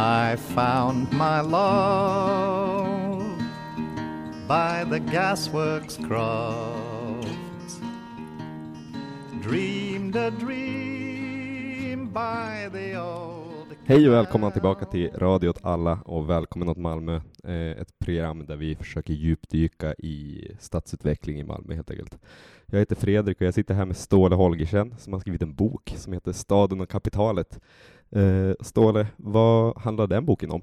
I found my love by the gasworks crofts. Dreamed a dream by the old Hej och välkomna tillbaka till Radio åt alla och välkommen åt Malmö. Eh, ett program där vi försöker djupdyka i stadsutveckling i Malmö helt enkelt. Jag heter Fredrik och jag sitter här med Ståle Holgersen som har skrivit en bok som heter Staden och kapitalet. Eh, Ståle, vad handlar den boken om?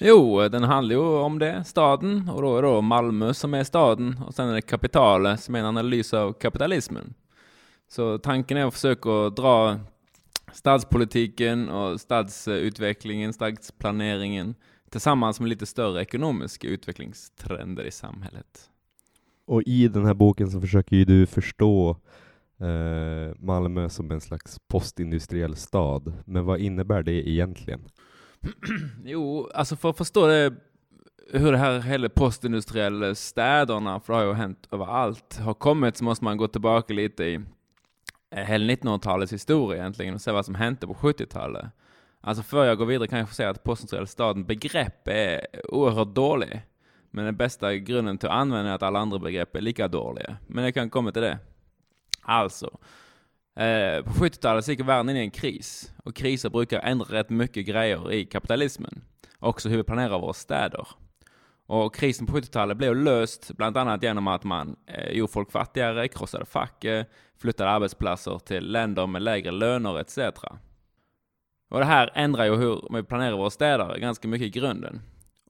Jo, den handlar ju om det, staden, och då är det Malmö som är staden, och sen är det kapitalet som är en analys av kapitalismen. Så tanken är att försöka dra stadspolitiken och stadsutvecklingen, stadsplaneringen tillsammans med lite större ekonomiska utvecklingstrender i samhället. Och i den här boken så försöker ju du förstå eh, Malmö som en slags postindustriell stad. Men vad innebär det egentligen? jo, alltså för att förstå det, hur det här hela postindustriella städerna, för det har ju hänt överallt, har kommit så måste man gå tillbaka lite i eh, hela 1900-talets historia egentligen och se vad som hände på 70-talet. Alltså för jag går vidare kan jag få säga att postindustriell staden begrepp är oerhört dålig. Men den bästa grunden till att använda är att alla andra begrepp är lika dåliga. Men jag kan komma till det. Alltså, eh, på 70-talet gick världen in i en kris. Och kriser brukar ändra rätt mycket grejer i kapitalismen. Också hur vi planerar våra städer. Och krisen på 70-talet blev löst bland annat genom att man eh, gjorde folk fattigare, krossade facket, eh, flyttade arbetsplatser till länder med lägre löner etc. Och det här ändrar ju hur vi planerar våra städer ganska mycket i grunden.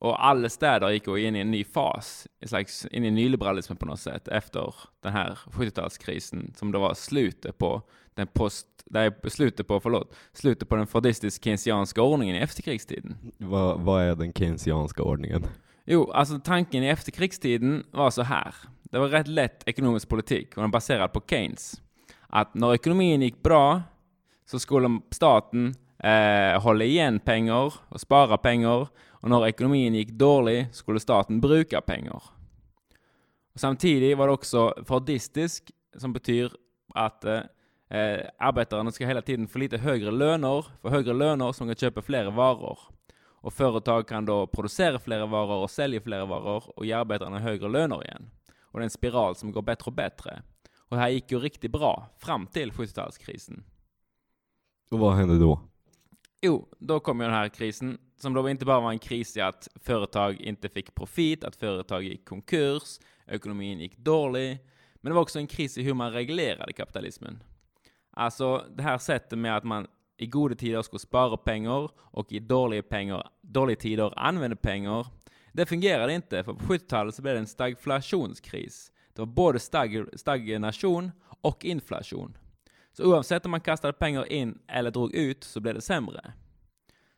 Och alla städer gick in i en ny fas, en slags in i nyliberalismen på något sätt, efter den här 70-talskrisen som det var slutet på den post, nej, slutet på, förlåt, slutet på den fordistisk-keynesianska ordningen i efterkrigstiden. Vad, vad är den keynesianska ordningen? Jo, alltså tanken i efterkrigstiden var så här. Det var rätt lätt ekonomisk politik och den baserad på Keynes. Att när ekonomin gick bra så skulle staten eh, hålla igen pengar och spara pengar och när ekonomin gick dåligt skulle staten bruka pengar. Och samtidigt var det också fordistisk, som betyder att eh, eh, arbetarna ska hela tiden få lite högre löner, få högre löner som kan köpa fler varor. Och företag kan då producera fler varor och sälja fler varor och ge arbetarna högre löner igen. Och det är en spiral som går bättre och bättre. Och det här gick ju riktigt bra fram till 70-talskrisen. Och vad hände då? Jo, då kom ju den här krisen som då inte bara var en kris i att företag inte fick profit, att företag gick konkurs, ekonomin gick dålig, men det var också en kris i hur man reglerade kapitalismen. Alltså det här sättet med att man i goda tider skulle spara pengar och i dåliga, pengar, dåliga tider använda pengar, det fungerade inte, för på 70-talet så blev det en stagflationskris. Det var både stag, stagnation och inflation. Så oavsett om man kastade pengar in eller drog ut så blev det sämre.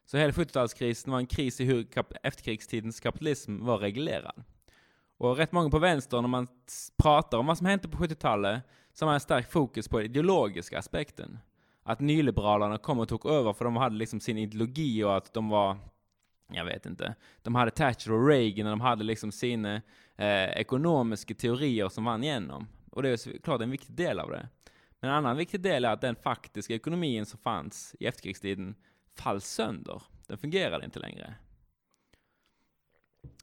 Så hela 70-talskrisen var en kris i hur kap efterkrigstidens kapitalism var reglerad. Och rätt många på vänster, när man pratar om vad som hände på 70-talet, så har man en stark fokus på den ideologiska aspekten. Att nyliberalerna kom och tog över för de hade liksom sin ideologi och att de var, jag vet inte, de hade Thatcher och Reagan och de hade liksom sina eh, ekonomiska teorier som vann igenom. Och det är såklart en viktig del av det. Men en annan viktig del är att den faktiska ekonomin som fanns i efterkrigstiden fall sönder. Den fungerade inte längre.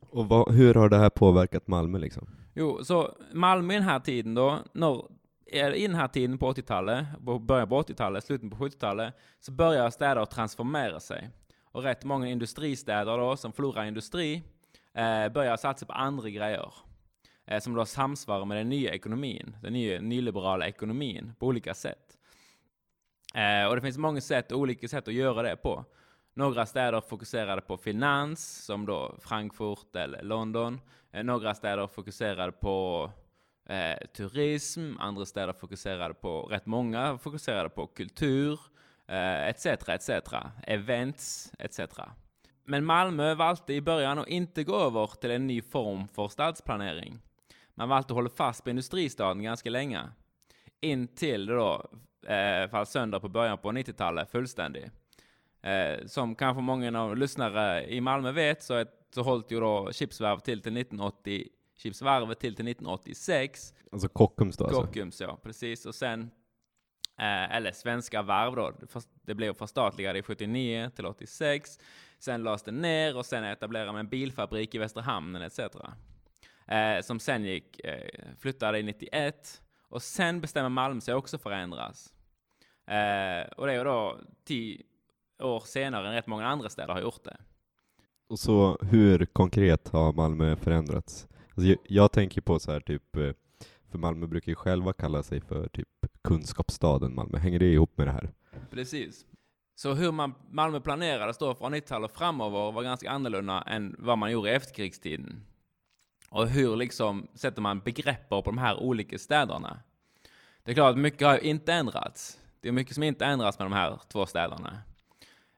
Och vad, hur har det här påverkat Malmö liksom? Jo, så Malmö i den här tiden då, när, i den här tiden på 80-talet, början på 80-talet, slutet på 70-talet, så börjar städer transformera sig. Och rätt många industristäder då, som förlorar industri, eh, börjar satsa på andra grejer. Eh, som då samsvarar med den nya ekonomin, den nya nyliberala ekonomin på olika sätt. Eh, och det finns många sätt, olika sätt att göra det på. Några städer fokuserade på finans, som då Frankfurt eller London. Eh, några städer fokuserade på eh, turism, andra städer fokuserade på, rätt många fokuserade på kultur, eh, etc, etc, events, etc. Men Malmö valde i början att inte gå över till en ny form för stadsplanering. Man valde att hålla fast på industristaden ganska länge. In till det då eh, fall sönder på början på 90-talet fullständig. Eh, som kanske många av lyssnare i Malmö vet så, ett, så hållt ju då Chipsvarv till till 1980, Chipsvarvet till till 1986. Alltså Kockums då alltså? Kockums ja, precis. Och sen Eh, eller Svenska Varv då. Det blev förstatligade i 79 till 86. Sen lades det ner och sen etablerade man en bilfabrik i Västra Hamnen etc. Eh, som sen gick, eh, flyttade i 91 och sen bestämmer Malmö sig också för att ändras. Eh, och det är då tio år senare än rätt många andra städer har gjort det. Och så hur konkret har Malmö förändrats? Alltså jag, jag, tänker på så här typ, eh, för Malmö brukar ju själva kalla sig för typ kunskapsstaden Malmö. Hänger det ihop med det här? Precis. Så hur man, Malmö planerades då från 90-talet framåt var ganska annorlunda än vad man gjorde i efterkrigstiden. Och hur liksom sätter man begrepp på de här olika städerna? Det är klart att mycket har inte ändrats. Det är mycket som inte ändrats med de här två städerna.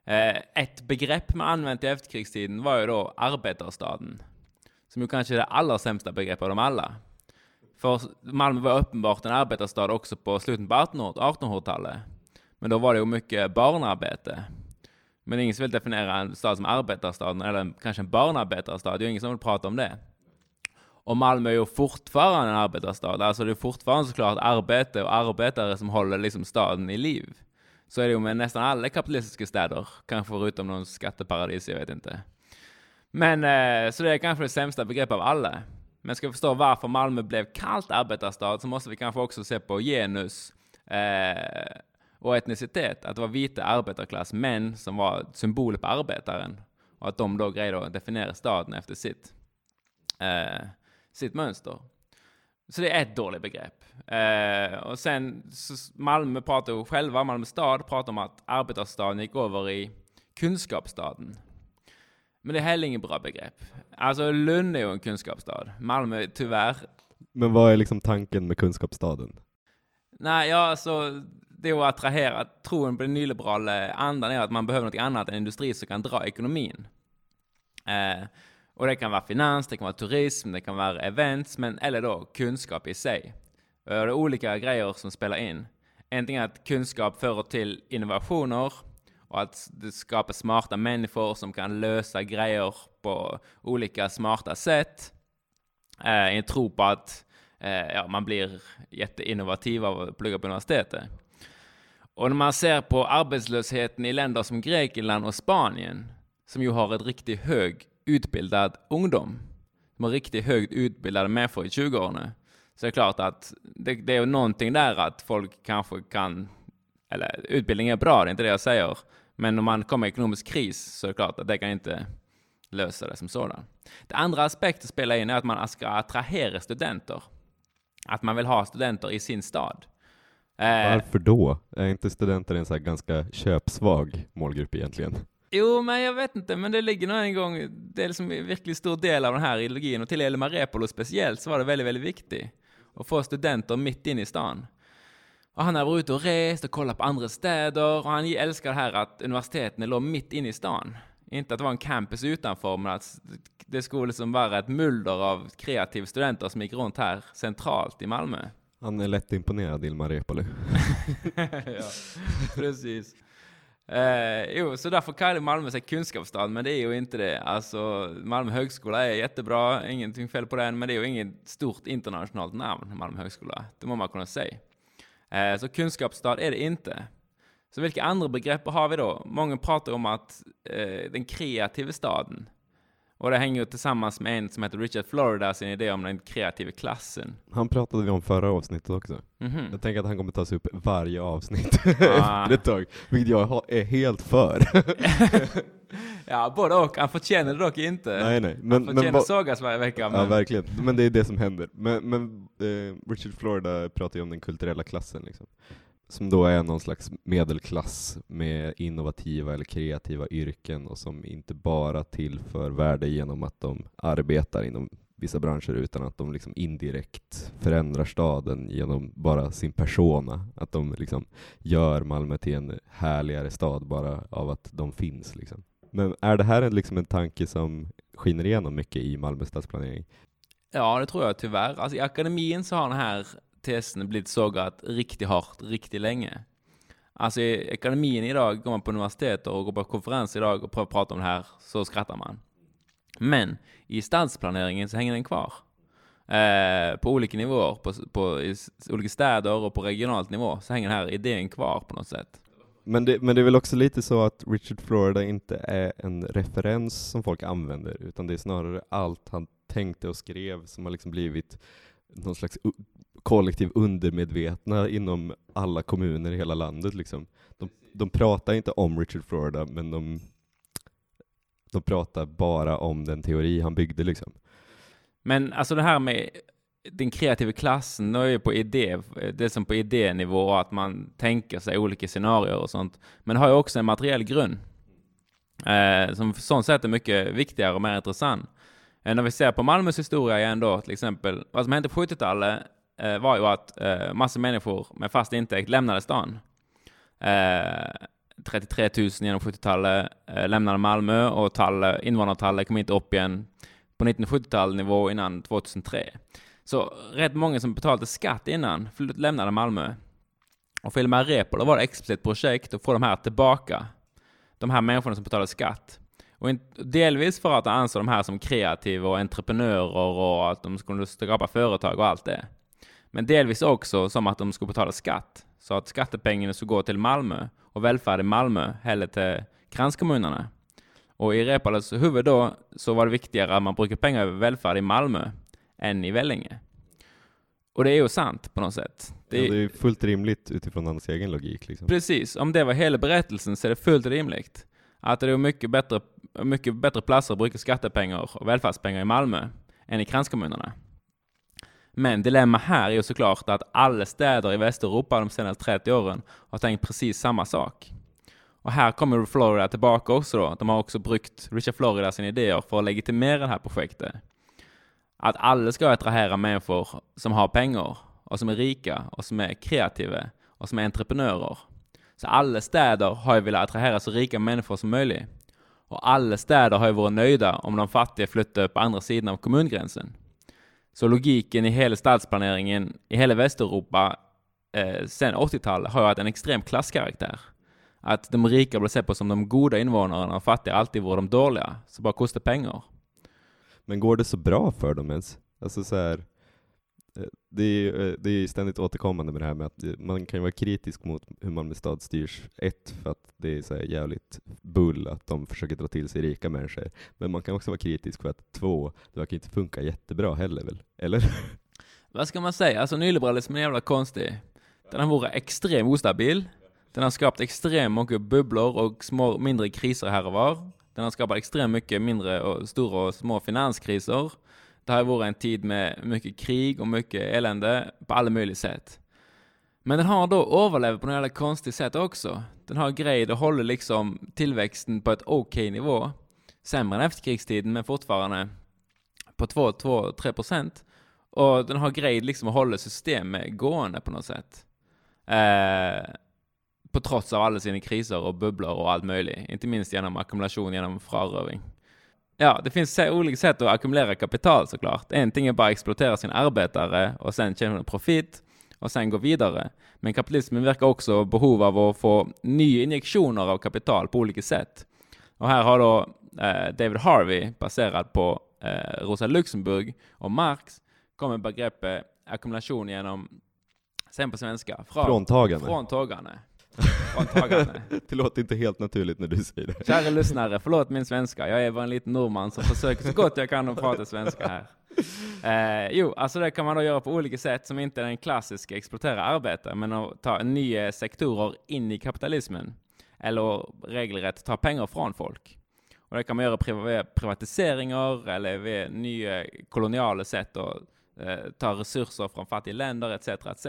Eh, ett begrepp man använt i efterkrigstiden var ju då arbetarstaden. Som ju kanske är det allra sämsta begreppet av dem alla. För Malmö var uppenbart en arbetarstad också på slutet på 1800-talet. Men då var det ju mycket barnarbete. Men ingen som vill definiera en stad som arbetarstad, eller kanske en barnarbetarstad. Det är ingen som vill prata om det. Och Malmö är ju fortfarande en arbetarstad. Alltså det är fortfarande såklart arbete och arbetare som håller liksom staden i liv. Så är det ju med nästan alla kapitalistiska städer. Kanske förutom någon skatteparadis, jag vet inte. Men, eh, så det är kanske det sämsta begreppet av alla. Men ska vi förstå varför Malmö blev kallt arbetarstad så måste vi kanske också se på genus eh, och etnicitet. Att det var vita arbetarklass män som var symboler på arbetaren. Och att de då grejer att definiera staden efter sitt, eh, sitt mönster. Så det är ett dåligt begrepp. Eh, och sen Malmö pratar ju själva, Malmö stad pratar om att arbetarstaden gick över i kunskapsstaden. Men det är heller inget bra begrepp. Alltså Lund är ju en kunskapsstad. Malmö, tyvärr. Men vad är liksom tanken med kunskapsstaden? Nej, ja alltså det är att attrahera tron på den nyliberala andan är att man behöver något annat än industri som kan dra ekonomin. Eh, och det kan vara finans, det kan vara turism, det kan vara events, men, eller då kunskap i sig. Och det är olika grejer som spelar in. Antingen att kunskap för till innovationer och att det skapar smarta människor som kan lösa grejer på olika smarta sätt. Eh, I tro på att eh, ja, man blir jätteinnovativ av att plugga på universitetet. Och när man ser på arbetslösheten i länder som Grekland och Spanien, som ju har ett riktigt hög utbildad ungdom, De har riktigt högt utbildade människor i 20-åren, så är det klart att det, det är någonting där att folk kanske kan, eller utbildning är bra, det är inte det jag säger, men om man kommer i ekonomisk kris så är det klart att det kan inte lösa det som sådan. Det andra aspekten spelar in är att man ska attrahera studenter. Att man vill ha studenter i sin stad. Eh, Varför då? Är inte studenter en så ganska köpsvag målgrupp egentligen? Jo, men jag vet inte, men det ligger nog en gång, det är liksom en verkligt stor del av den här ideologin och till Elmar Reepalu speciellt så var det väldigt, väldigt viktigt att få studenter mitt inne i stan. Och han har varit ute och rest och kollat på andra städer och han älskar det här att universiteten låg mitt inne i stan. Inte att det var en campus utanför, men att det skulle liksom vara ett mulder av kreativa studenter som gick runt här centralt i Malmö. Han är lätt imponerad, Ilmar Reepalu. ja, precis. Eh, jo, så därför kallar Malmö sig kunskapsstad, men det är ju inte det. Alltså, Malmö högskola är jättebra, ingenting fel på den, men det är ju inget stort internationellt namn, Malmö högskola. Det må man kunna säga. Eh, så kunskapsstad är det inte. Så vilka andra begrepp har vi då? Många pratar om att eh, den kreativa staden. Och det hänger ju tillsammans med en som heter Richard Florida, sin idé om den kreativa klassen. Han pratade vi om förra avsnittet också. Mm -hmm. Jag tänker att han kommer tas upp varje avsnitt ah. ett tag, vilket jag är helt för. ja, både och. Han förtjänar det dock inte. Nej, nej. Men, han förtjänar sågas varje vecka. Men... Ja, verkligen. Men det är det som händer. Men, men eh, Richard Florida pratar ju om den kulturella klassen liksom som då är någon slags medelklass med innovativa eller kreativa yrken och som inte bara tillför värde genom att de arbetar inom vissa branscher utan att de liksom indirekt förändrar staden genom bara sin persona. Att de liksom gör Malmö till en härligare stad bara av att de finns. Liksom. Men är det här en, liksom en tanke som skiner igenom mycket i Malmö stadsplanering? Ja, det tror jag tyvärr. Alltså, I akademin så har den här tesen blivit sågat riktigt hårt, riktigt länge. Alltså i ekonomin idag, går man på universitet och går på konferenser idag och pratar om det här, så skrattar man. Men i stadsplaneringen så hänger den kvar. eh, på olika nivåer, på, på i olika städer och på regionalt nivå, så hänger den här idén kvar på något sätt. Men det, men det är väl också lite så att Richard Florida inte är en referens som folk använder, utan det är snarare allt han tänkte och skrev som har liksom blivit någon slags kollektiv undermedvetna inom alla kommuner i hela landet. Liksom. De, de pratar inte om Richard Florida, men de, de pratar bara om den teori han byggde. Liksom. Men alltså det här med den kreativa klassen, det är ju på idé, det är som på idénivå, att man tänker sig olika scenarier och sånt. Men det har ju också en materiell grund. Eh, som på sånt sätt är mycket viktigare och mer intressant. Eh, när vi ser på Malmös historia igen då, till exempel, vad som hände på 70-talet Eh, var ju att eh, massa människor med fast intäkt lämnade stan. Eh, 33 000 genom 70-talet eh, lämnade Malmö och tall, eh, invånartalet kom inte upp igen på 1970-talet nivå innan 2003. Så rätt många som betalade skatt innan lämnade Malmö. Och för Ilmar Reepalu var det explicit projekt att få de här tillbaka. De här människorna som betalade skatt. Och in, delvis för att han ansåg de här som kreativa och entreprenörer och att de skulle skapa företag och allt det. Men delvis också som att de skulle betala skatt. Så att skattepengarna skulle gå till Malmö och välfärd i Malmö hellre till kranskommunerna. Och i Reepalus huvud då så var det viktigare att man brukar pengar över välfärd i Malmö än i Vellinge. Och det är ju sant på något sätt. Det är, är, det är fullt rimligt utifrån hans egen logik. Liksom. Precis, om det var hela berättelsen så är det fullt rimligt. Att det är mycket bättre, mycket bättre platser att bruka skattepengar och välfärdspengar i Malmö än i kranskommunerna. Men dilemma här är ju såklart att alla städer i Västeuropa de senaste 30 åren har tänkt precis samma sak. Och här kommer Florida tillbaka också då. De har också brukt Richard Florida sina idéer för att legitimera det här projektet. Att alla ska attrahera människor som har pengar och som är rika och som är kreativa och som är entreprenörer. Så alla städer har ju velat attrahera så rika människor som möjligt. Och alla städer har ju varit nöjda om de fattiga flyttar på andra sidan av kommungränsen. Så logiken i hela stadsplaneringen i hela Västeuropa eh, sen 80-talet har ju haft en extrem klasskaraktär. Att de rika blir sett på som de goda invånarna och fattiga alltid vore de dåliga, så bara kostar pengar. Men går det så bra för dem ens? Alltså så här, Eh, det är ju eh, det är ständigt återkommande med det här med att eh, man kan ju vara kritisk mot hur Malmö stad styrs. Ett, för att det är så här jävligt bull att de försöker dra till sig rika människor. Men man kan också vara kritisk för att två, det verkar inte funka jättebra heller väl? Eller? Vad ska man säga? Alltså nyliberalismen är jävla konstig. Den har varit extremt ostabil. Den har skapat extremt mycket bubblor och små, mindre kriser här och var. Den har skapat extremt mycket mindre och stora och små finanskriser. Det har varit en tid med mycket krig och mycket elände på alla möjliga sätt. Men den har då överlevt på något jävla konstigt sätt också. Den har grejat och håller liksom tillväxten på ett okej nivå. Sämre än efterkrigstiden, men fortfarande på 2-3 procent. Och den har grejat liksom att hålla systemet gående på något sätt. Eh, på trots av alla sina kriser och bubblor och allt möjligt. Inte minst genom ackumulation genom frarövning. Ja, det finns olika sätt att ackumulera kapital såklart. En ting är bara att exploatera sina arbetare och sen tjäna profit och sen gå vidare. Men kapitalismen verkar också behov av att få nya injektioner av kapital på olika sätt. Och här har då eh, David Harvey, baserat på eh, Rosa Luxemburg och Marx, kommer begreppet ackumulation genom, sen på svenska, fra, Fråntagande. fråntagande. Det låter inte helt naturligt när du säger det. Kära lyssnare, förlåt min svenska. Jag är bara en liten norrman som försöker så gott jag kan att prata svenska här. Eh, jo, alltså det kan man då göra på olika sätt som inte är den klassiska exploatera arbete, men att ta nya sektorer in i kapitalismen. Eller regelrätt ta pengar från folk. Och det kan man göra via privatiseringar eller via nya koloniala sätt att eh, ta resurser från fattiga länder etc. etc.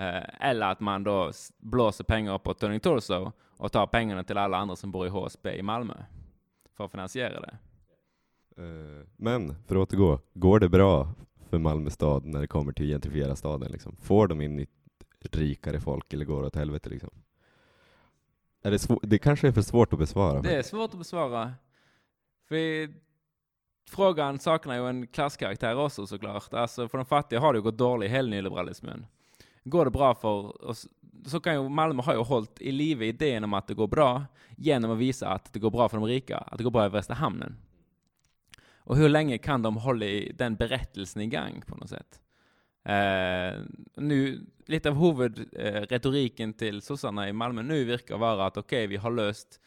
Eh, eller att man då blåser pengar på Turning Torso och tar pengarna till alla andra som bor i HSB i Malmö för att finansiera det. Eh, Men, för att återgå, går det bra för Malmö stad när det kommer till att gentrifiera staden? Liksom? Får de in i rikare folk eller går det åt helvete? Liksom? Är det, det kanske är för svårt att besvara. Det är svårt att besvara. För frågan saknar ju en klasskaraktär också såklart. Alltså för de fattiga har det ju gått dåligt i hela nyliberalismen. Går det bra för oss, så kan ju Malmö ha ju hållit i liv idén om att det går bra genom att visa att det går bra för de rika, att det går bra i Västra hamnen. Och hur länge kan de hålla i den berättelsen i gang på något sätt? Eh, nu, lite av huvudretoriken till sossarna i Malmö nu verkar vara att okej, okay, vi har löst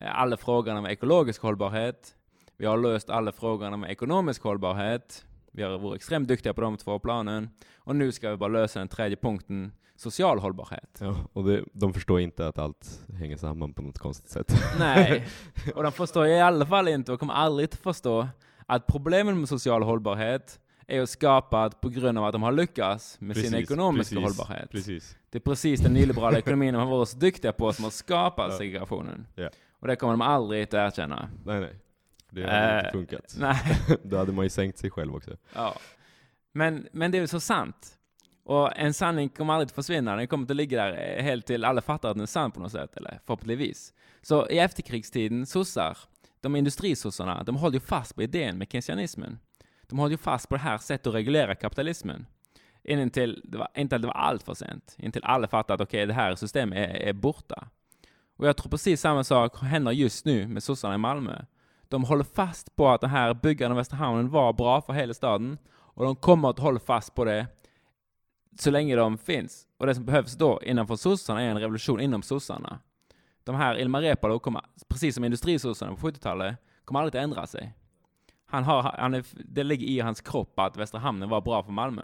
eh, alla frågorna om ekologisk hållbarhet. Vi har löst alla frågorna om ekonomisk hållbarhet. Vi har varit extremt duktiga på de två planen. Och nu ska vi bara lösa den tredje punkten, social hållbarhet. Ja, och det, de förstår inte att allt hänger samman på något konstigt sätt. Nej, och de förstår i alla fall inte och kommer aldrig att förstå att problemen med social hållbarhet är skapat på grund av att de har lyckats med Precis, sin ekonomiska precis, hållbarhet. Precis. Det är precis den nyliberala ekonomin de har varit så duktiga på som har skapat segregationen. Ja. Och det kommer de aldrig att erkänna. Nej, nej. Det hade Eh, inte funkat. Nej. Då hade man ju sänkt sig själv också. Ja. Men, men det är så sant. Och en sanning kommer aldrig att försvinna, den kommer att ligga där eh, helt till alla fattar att den är sann på något sätt, eller förhoppningsvis. Så i efterkrigstiden, sossar, de industrisossarna, de håller ju fast på idén med keynesianismen. De håller ju fast på det här sättet att reglera kapitalismen. Intill, det var, inte att det var allt för sent, intill alla fattar att okej, det här systemet är, är borta. Och jag tror precis samma sak händer just nu med sossarna i Malmö. De håller fast på att det här byggandet av Västra hamnen var bra för hela staden och de kommer att hålla fast på det så länge de finns. Och det som behövs då innanför sossarna är en revolution inom sossarna. De här Ilmar Reepalu kommer, precis som industrisossarna på 70-talet, kommer aldrig att ändra sig. Han har, han är, det ligger i hans kropp att Västra hamnen var bra för Malmö.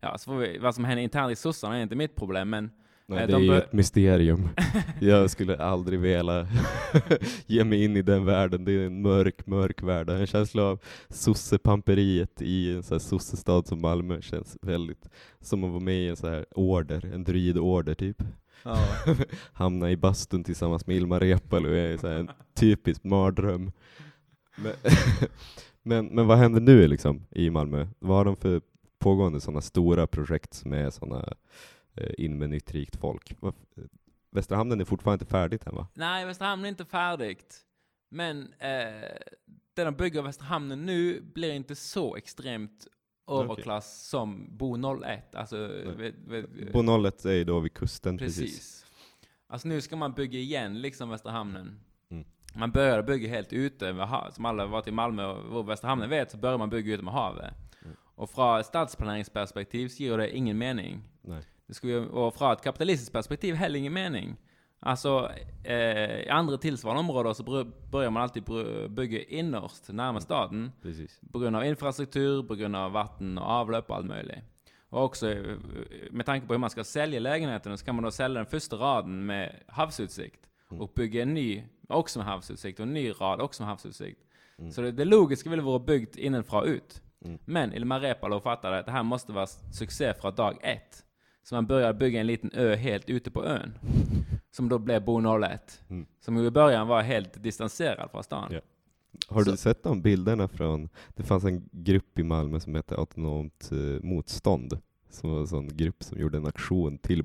Ja, så får vi, vad som händer internt i sossarna är inte mitt problem, men Nej, det de är ju ett mysterium. Jag skulle aldrig vilja ge mig in i den världen. Det är en mörk, mörk värld. En känsla av sossepamperiet i en sån här sossestad som Malmö känns väldigt som att vara med i en sån här order, en druidorder typ. ja, Hamna i bastun tillsammans med Ilmar Reepalu är så en typisk mardröm. Men, men, men vad händer nu liksom i Malmö? Vad har de för pågående sådana stora projekt som är sådana in med nytt rikt folk? Vad- Västra hamnen är fortfarande inte färdigt än va? Nej, Västra hamnen är inte färdigt. Men eh, det de bygger Västra hamnen nu blir inte så extremt överklass som Bo 01. Alltså, vet, vet, Bonollet är ju då vid kusten precis. precis. Alltså nu ska man bygga igen liksom Västra hamnen. Mm. Man började bygga helt ute, med som alla varit i Malmö och Västra hamnen vet, så börjar man bygga ute med havet. Mm. Och från stadsplaneringsperspektiv så ger det ingen mening. Nej. Det skulle, ju- och från ett kapitalistiskt perspektiv heller ingen mening. Alltså, eh, i andra tillsvarande områden så börjar man alltid bygga innerst, närmare staden. precis. På grund av infrastruktur, på grund av vatten och avlopp och allt möjligt. Och också eh, med tanke på hur man ska sälja lägenheten så kan man då sälja den första raden med havsutsikt. Mm. Och bygga en ny, också med havsutsikt, och en ny rad också med havsutsikt. Mm. Så det, det logiska ville vara byggt inifrån och ut. Mm. Men Ilmar Reepalu fattade att det här måste vara succé från dag ett. Så man började bygga en liten ö helt ute på ön. Som då blev Bo 01. Mm. Som i början var helt distanserad från stan. Ja. Har du Så- sett de bilderna från, det fanns en grupp i Malmö som hette Autonomt eh, motstånd, som var en sån grupp som gjorde en aktion till.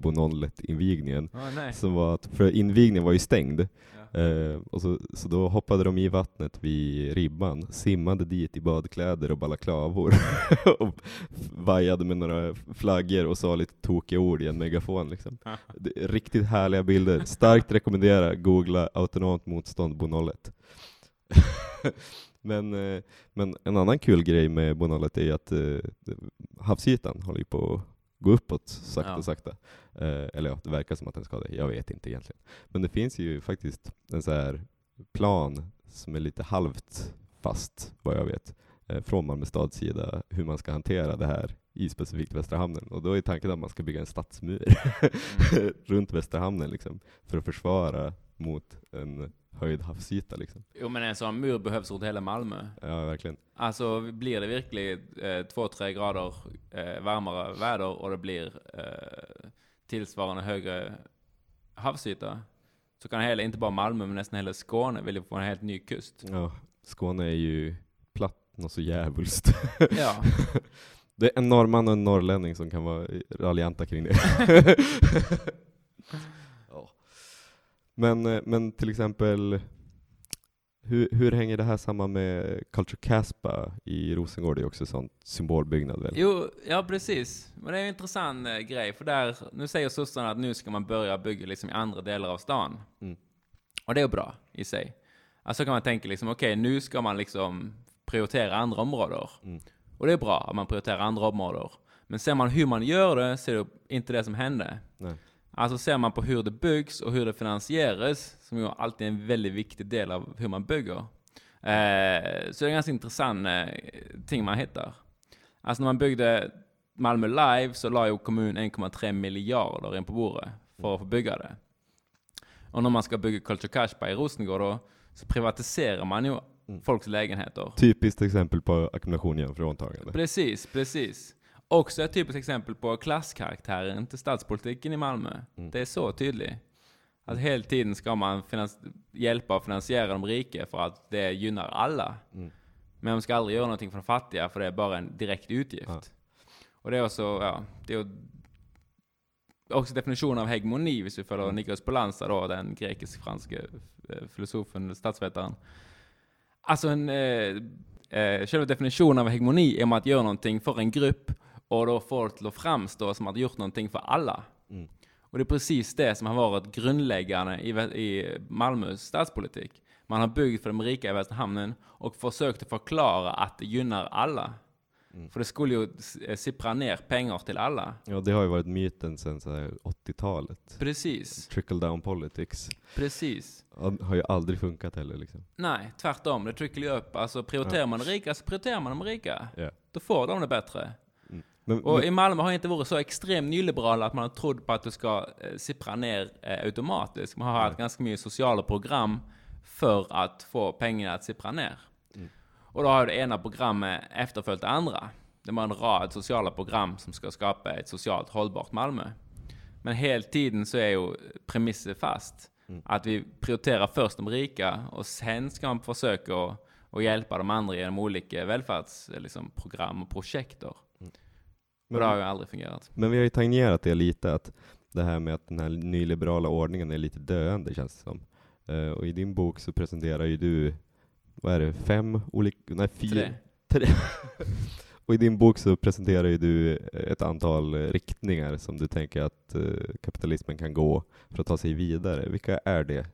Som var att, för invigningen var ju stängd, Ja. Eh, och så, så då hoppade de i vattnet vid ribban, simmade dit i badkläder och balaklavor och vajade med några flaggor och sa lite tokiga ord i en megafon. Liksom. Riktigt härliga bilder. Starkt rekommendera, googla autonomt motstånd Bonollet. men, eh, men en annan kul grej med Bonollet är att eh, havsytan håller ju på gå uppåt sakta Ja. sakta. Eh, eller ja, det verkar som att den ska det. Jag vet inte egentligen. Men det finns ju faktiskt en så här plan som är lite halvt fast, vad jag vet, eh, från Malmö stads sida, hur man ska hantera det här i specifikt Västra hamnen. Och då är tanken att man ska bygga en stadsmur runt Västra hamnen liksom, för att försvara mot en höjd havsyta. Liksom. Jo men en sån mur behövs runt hela Malmö. Ja, verkligen. Alltså blir det verkligen eh, två, tre grader eh, varmare väder och det blir eh, tillsvarande högre havsyta så kan hela, inte bara Malmö men nästan hela Skåne vilja få en helt ny kust. Ja, Skåne är ju platt något så djävulskt. Ja, Det är en norrman och en norrlänning som kan vara raljanta kring det. Men, eh, men till exempel, hur, hur hänger det här samman med Culture Caspa i Rosengård? Det är också en sån symbolbyggnad väl? jo, ja precis. Men det är en intressant eh, grej för där, nu säger sossarna att nu ska man börja bygga liksom i andra delar av stan. Mm. Och det är bra i sig. Alltså kan man tänka liksom, okej nu ska man liksom prioritera andra områden. Mm. Och det är bra att man prioriterar andra områden. Men ser man hur man gör det så är det inte det som hände. Nej. Alltså ser man på hur det byggs och hur det finansieras, som ju alltid är en väldigt viktig del av hur man bygger, eh, så är det en ganska intressant eh, ting man hittar. Alltså när man byggde Malmö Live så la ju kommunen 1,3 miljarder in på bordet för att få bygga det. Och när man ska bygga Culture Cashby i Rosengård då, så privatiserar man ju Mm. folks lägenheter. Typiskt exempel på ackumulation genom fråntagande. Precis, precis. Också ett typiskt exempel på klasskaraktären till stadspolitiken i Malmö. Mm. Det är så tydligt. Att hela tiden ska man hjälpa och finansiera de rika för att det gynnar alla. Mm. Men man ska aldrig göra någonting för de fattiga för det är bara en direkt utgift. Ja. Och det är också, ja, det är också definitionen av hegemoni, hvis vi följer Mm. Nikos Polanza då, den grekisk-franske eh, filosofen, statsvetaren. Alltså en, eh, eh, själva definitionen av hegemoni är om att göra någonting för en grupp och då få det till att framstå som att gjort någonting för alla. Mm. Och det är precis det som har varit grundläggande i, i Malmös stadspolitik. Man har byggt för de rika i Västerhamnen och försökt förklara att det gynnar alla. Mm. För det skulle ju eh, sippra ner pengar till alla. Ja, det har ju varit myten sedan så här 80-talet. Precis, Trickle down politics. precis. Ja, Har ju aldrig funkat heller liksom. Nej, tvärtom. Det trycker ju upp. Alltså prioriterar Ja. man de rika så prioriterar man de rika. Ja. Då får de det bättre. Men, Och men, i Malmö har inte varit så extremt nyliberala att man har trott på att det ska eh, sippra ner eh, automatiskt. Man har haft ganska mycket sociala program för att få pengarna att sippra ner. Mm. Och då har det ena programmet efterföljt det andra. Det var en rad sociala program som ska skapa ett socialt hållbart Malmö. Men hela tiden så är ju premisset fast. Mm. Att vi prioriterar först de rika och sen ska man försöka att, att hjälpa de andra genom olika välfärdsprogram liksom, och projekter. Och det har aldrig fungerat. men vi har ju tangerat det lite, att det här med att den här nyliberala ordningen är lite döende känns det som. Eh, och i din bok så presenterar ju du, vad är det, fem olika, nej fyra, Tre. Och i din bok så presenterar ju du ett antal riktningar som du tänker att eh, kapitalismen kan gå för att ta sig vidare. Vilka är det?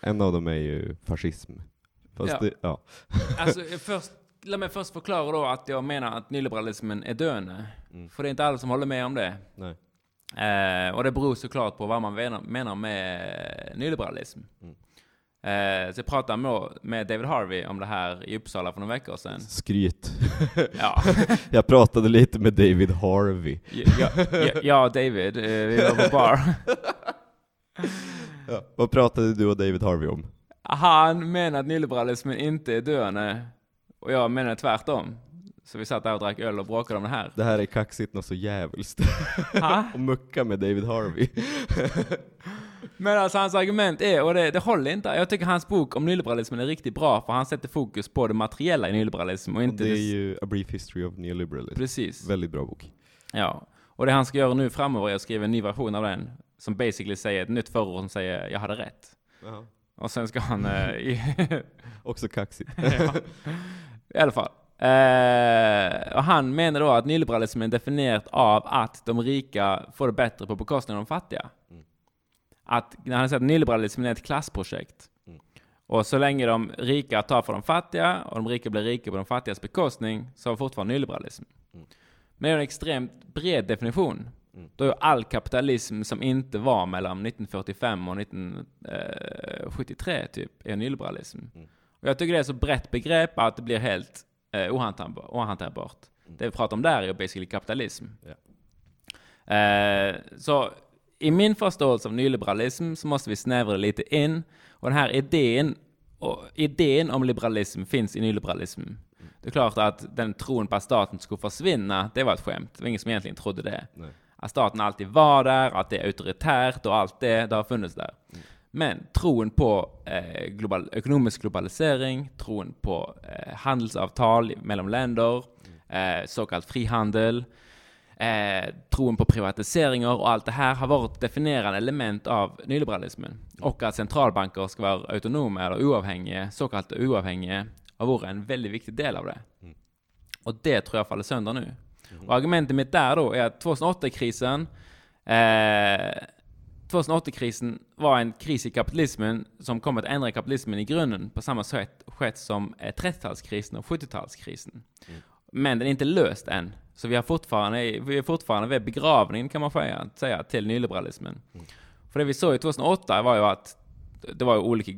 En av dem är ju fascism. Fast Ja. Det, ja. Alltså, först, låt mig först förklara då att jag menar att nyliberalismen är döende. Mm. För det är inte alla som håller med om det. Nej. Eh, och det beror såklart på vad man menar, med nyliberalism. Mm. Eh, så jag pratade med, med David Harvey om det här i Uppsala för några veckor sedan. Skryt. Ja, Jag pratade lite med David Harvey. ja, ja, ja David, eh, vi var på bar. Ja. Vad pratade du och David Harvey om? Han menar att nyliberalismen inte är döende. Och jag menar tvärtom. Så vi satt där och drack öl och bråkade om det här. Det här är kaxigt något så jävligt. Och mucka med David Harvey. Men alltså hans argument är, och det, det håller inte. Jag tycker hans bok om nyliberalismen är riktigt bra, för han sätter fokus på det materiella i nyliberalism och Och inte det är ju A Brief History of Neoliberalism. Precis. Väldigt bra bok. Ja. Och det han ska göra nu framöver är att skriva en ny version av den, som basically säger ett nytt förord som säger jag hade rätt. Och sen ska han... eh, Också kaxigt. ja. I alla fall. Eh, och han menar då att nyliberalismen är definierat av att de rika får det bättre på bekostnad av de fattiga. Mm. Att, när han säger att nyliberalismen är ett klassprojekt. Mm. Och så länge de rika tar för de fattiga och de rika blir rika på de fattigas bekostning så har fortfarande nyliberalism. Mm. Men det är en extremt bred definition. Mm. Då är all kapitalism som inte var mellan 1945 och 1973 typ, är nyliberalism. Mm. Och jag tycker det är så brett begrepp att det blir helt eh, ohanterbar- ohanterbart. Mm. Det vi pratar om där är ju basically kapitalism. Ja. Eh, så i min förståelse av nyliberalism så måste vi snävra det lite in. Och den här idén, och idén om liberalism finns i nyliberalism. Det är klart att den tron på att staten skulle försvinna, det var ett skämt. Det var ingen som egentligen trodde det. Nej. Att staten alltid var där, att det är auktoritärt och allt det, det har funnits där. Men tron på eh, global, ekonomisk globalisering, tron på eh, handelsavtal mellan länder, eh, så kallad frihandel, eh, tron på privatiseringar och allt det här har varit definierande element av nyliberalismen. Och att centralbanker ska vara autonoma eller oavhängiga, så kallat oavhängiga, har varit en väldigt viktig del av det. Mm. Och det tror jag faller sönder nu. Och argumentet mitt där då är att 2008-krisen, eh, 2008-krisen var en kris i kapitalismen som kom att ändra kapitalismen i grunden på samma sätt skett som eh, 30-talskrisen och 70-talskrisen. Mm. Men den är inte löst än. Så vi, har fortfarande, vi är fortfarande vid begravningen kan man säga, säga till nyliberalismen. Mm. För det vi såg i 2008 var ju att det var olika,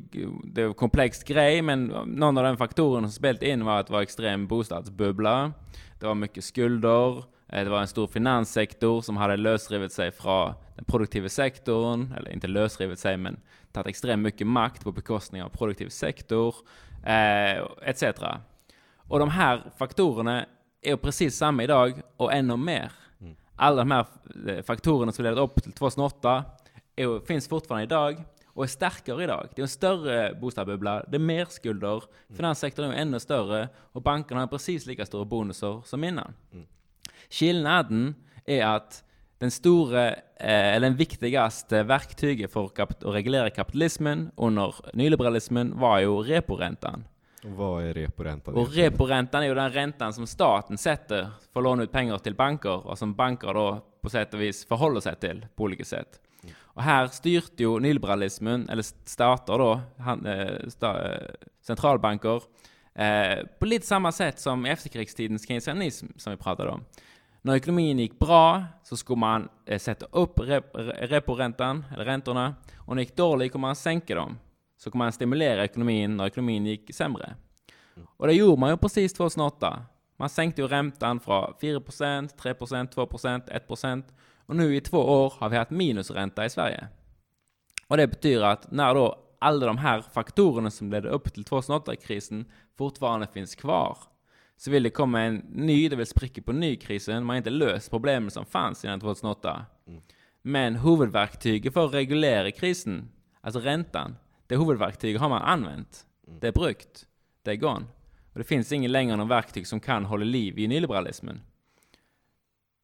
det var en komplex grej, men någon av de faktorerna som spelade in var att det var extrem bostadsbubbla, det var mycket skulder, eh, det var en stor finanssektor som hade lösrivit sig från produktiva sektorn, eller inte lösrivit sig, men tagit extremt mycket makt på bekostning av produktiv sektor, eh, etc. Och de här faktorerna är precis samma idag och ännu mer. Mm. Alla de här eh, faktorerna som ledde upp till 2008 är, finns fortfarande idag och är starkare idag. Det är en större bostadsbubbla, det är mer skulder, finanssektorn är ännu större och bankerna har precis lika stora bonusar som innan. Mm. Skillnaden är att den stora, eh, eller den viktigaste verktyget för att reglera kapitalismen under nyliberalismen var ju reporäntan. Och vad är reporäntan? Och reporäntan är ju den räntan som staten sätter för att låna ut pengar till banker och som banker då på sätt och vis förhåller sig till på olika sätt. Och här styrte ju nyliberalismen, eller stater då, han, eh, sta, eh, centralbanker, eh, på lite samma sätt som efterkrigstidens keynesianism som vi pratade om. När ekonomin gick bra så skulle man eh, sätta upp rep, reporäntan, eller räntorna, och när det gick dåligt kunde man sänka dem. Så kunde man stimulera ekonomin när ekonomin gick sämre. Och det gjorde man ju precis 2008. Man sänkte ju räntan från 4%, 3%, 2%, 1% och nu i två år har vi haft minusränta i Sverige. Och det betyder att när då alla de här faktorerna som ledde upp till 2008-krisen fortfarande finns kvar så vill det komma en ny, det vill spricka på nykrisen, man har inte löst problemen som fanns innan 2008. Mm. Men huvudverktyget för att reglera krisen, alltså räntan, det huvudverktyget har man använt. Mm. Det är brukt. Det är gone. Och det finns ingen längre någon verktyg som kan hålla liv i nyliberalismen.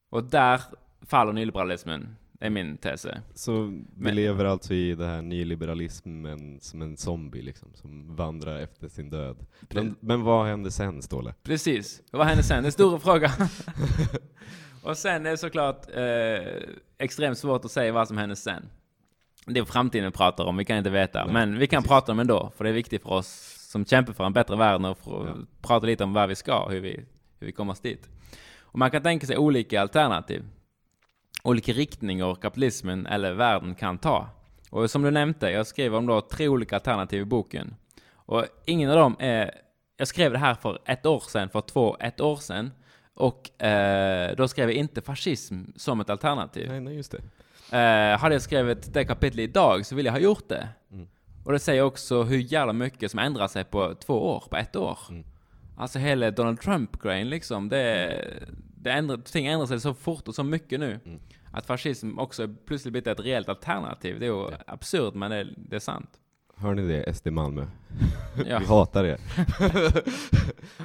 Och där faller nyliberalismen. Är min tes. Så vi Men- lever alltså i det här nyliberalismen som en zombie liksom, som vandrar efter sin död. Men, men vad hände sen, Ståle? Precis. Vad hände sen? Den stora frågan. och sen är det såklart eh, extremt svårt att säga vad som hände sen. Det är framtiden vi pratar om, vi kan inte veta. Nej, Men vi kan precis. prata om det ändå, för det är viktigt för oss som kämpar för en bättre värld och Ja. prata lite om var vi ska, hur vi, hur vi kommer oss dit. Och man kan tänka sig olika alternativ. Olika riktningar kapitalismen eller världen kan ta. Och som du nämnde, jag skrev om då tre olika alternativ i boken. Och ingen av dem är... Jag skrev det här för ett år sedan, för två, ett år sedan. Och eh, då skrev jag inte fascism som ett alternativ. Nej, nej, just det. Eh, hade jag skrivit det kapitlet idag så ville jag ha gjort det. Mm. Och det säger också hur jävla mycket som ändrar sig på två år, på ett år. Mm. Alltså hela Donald Trump-grejen liksom, det, det ändrar, ting ändrar sig så fort och så mycket nu. Mm. Att fascism också plötsligt blivit ett reellt alternativ, det är ju absurt men det, det är sant. Hör ni det, SD Malmö? Ja. Vi hatar er.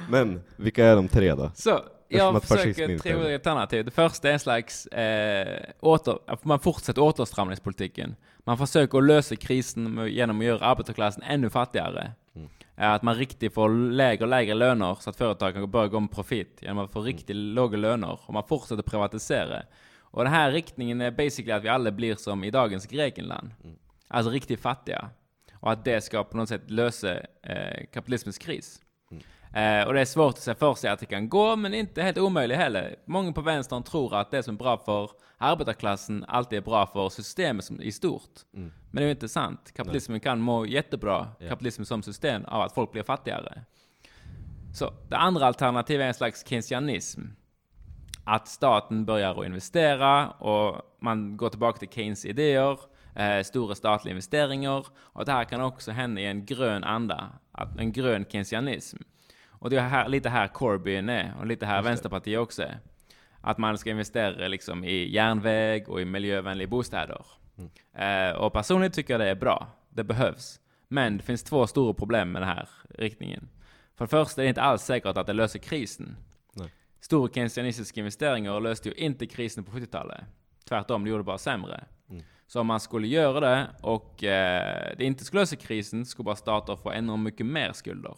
men, vilka är de tre då? Så, Eftersom jag försöker tre olika alternativ. Det första är en slags eh, åter, man fortsätter återstramningspolitiken. Man försöker lösa krisen genom att göra arbetarklassen ännu fattigare. Mm. Eh, Att man riktigt får lägre och lägre löner så att företagen börjar gå med profit genom att få Mm. riktigt låga löner. Och man fortsätter privatisera. Och den här riktningen är basically att vi alla blir som i dagens Grekland. Mm. Alltså riktigt fattiga. Och att det ska på något sätt lösa eh, kapitalismens kris. Eh, och det är svårt att se för sig att det kan gå, men inte helt omöjligt heller. Många på vänstern tror att det som är bra för arbetarklassen alltid är bra för systemet som, i stort. Mm. Men det är ju inte sant. Kapitalismen kan må jättebra, Ja. kapitalismen som system, av att folk blir fattigare. Så det andra alternativet är en slags keynesianism. Att staten börjar att investera och man går tillbaka till Keynes idéer, eh, stora statliga investeringar. Och det här kan också hända i en grön anda, en grön keynesianism. Och det är här, lite här Corbyn är, och lite här Just. Vänsterpartiet också är. Att man ska investera liksom i järnväg och i miljövänliga bostäder. Eh, och personligen tycker jag det är bra. Det behövs. Men det finns två stora problem med den här riktningen. För det första är det inte alls säkert att det löser krisen. Nej. Stora keynesianistiska investeringar löste ju inte krisen på 70-talet. Tvärtom, det gjorde det bara sämre. Mm. Så om man skulle göra det och eh, det inte skulle lösa krisen skulle bara stater få ännu mycket mer skulder.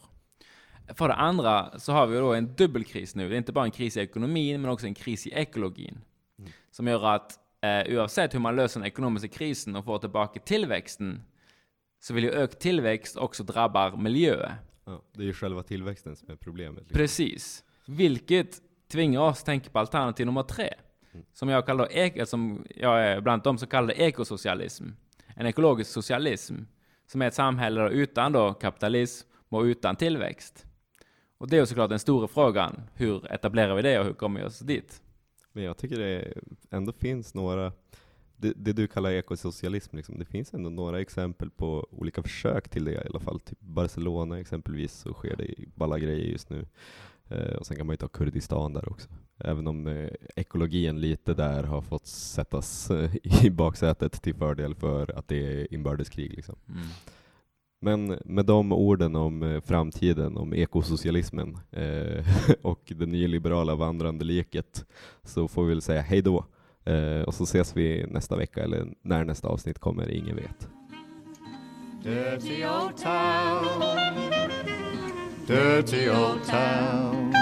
För det andra så har vi då en dubbelkris nu. Det är inte bara en kris i ekonomin men också en kris i ekologin. Mm. Som gör att eh, oavsett hur man löser den ekonomiska krisen och får tillbaka tillväxten, så vill ju ökad tillväxt också drabba miljö. Ja, det är ju själva tillväxten som är problemet. Liksom. Precis. Vilket tvingar oss att tänka på alternativ nummer tre. Mm. Som jag kallar ek- som jag är bland de som kallar det ekosocialism. En ekologisk socialism. Som är ett samhälle utan då kapitalism och utan tillväxt. Och det är såklart den stora frågan. Hur etablerar vi det och hur kommer vi oss dit? Men jag tycker det ändå finns några, det, det du kallar ekosocialism, liksom, det finns ändå några exempel på olika försök till det i alla fall. Typ Barcelona exempelvis så sker det balla grejer just nu. Eh, och sen kan man ju ta Kurdistan där också. Även om eh, ekologin lite där har fått sättas eh, i baksätet till fördel för att det är inbördeskrig. Liksom. Mm. Men med de orden om eh, framtiden, om ekosocialismen eh, och det nyliberala vandrande liket så får vi väl säga hej då. Eh, och så ses vi nästa vecka, eller när nästa avsnitt kommer, ingen vet. Dirty old town. Dirty old town.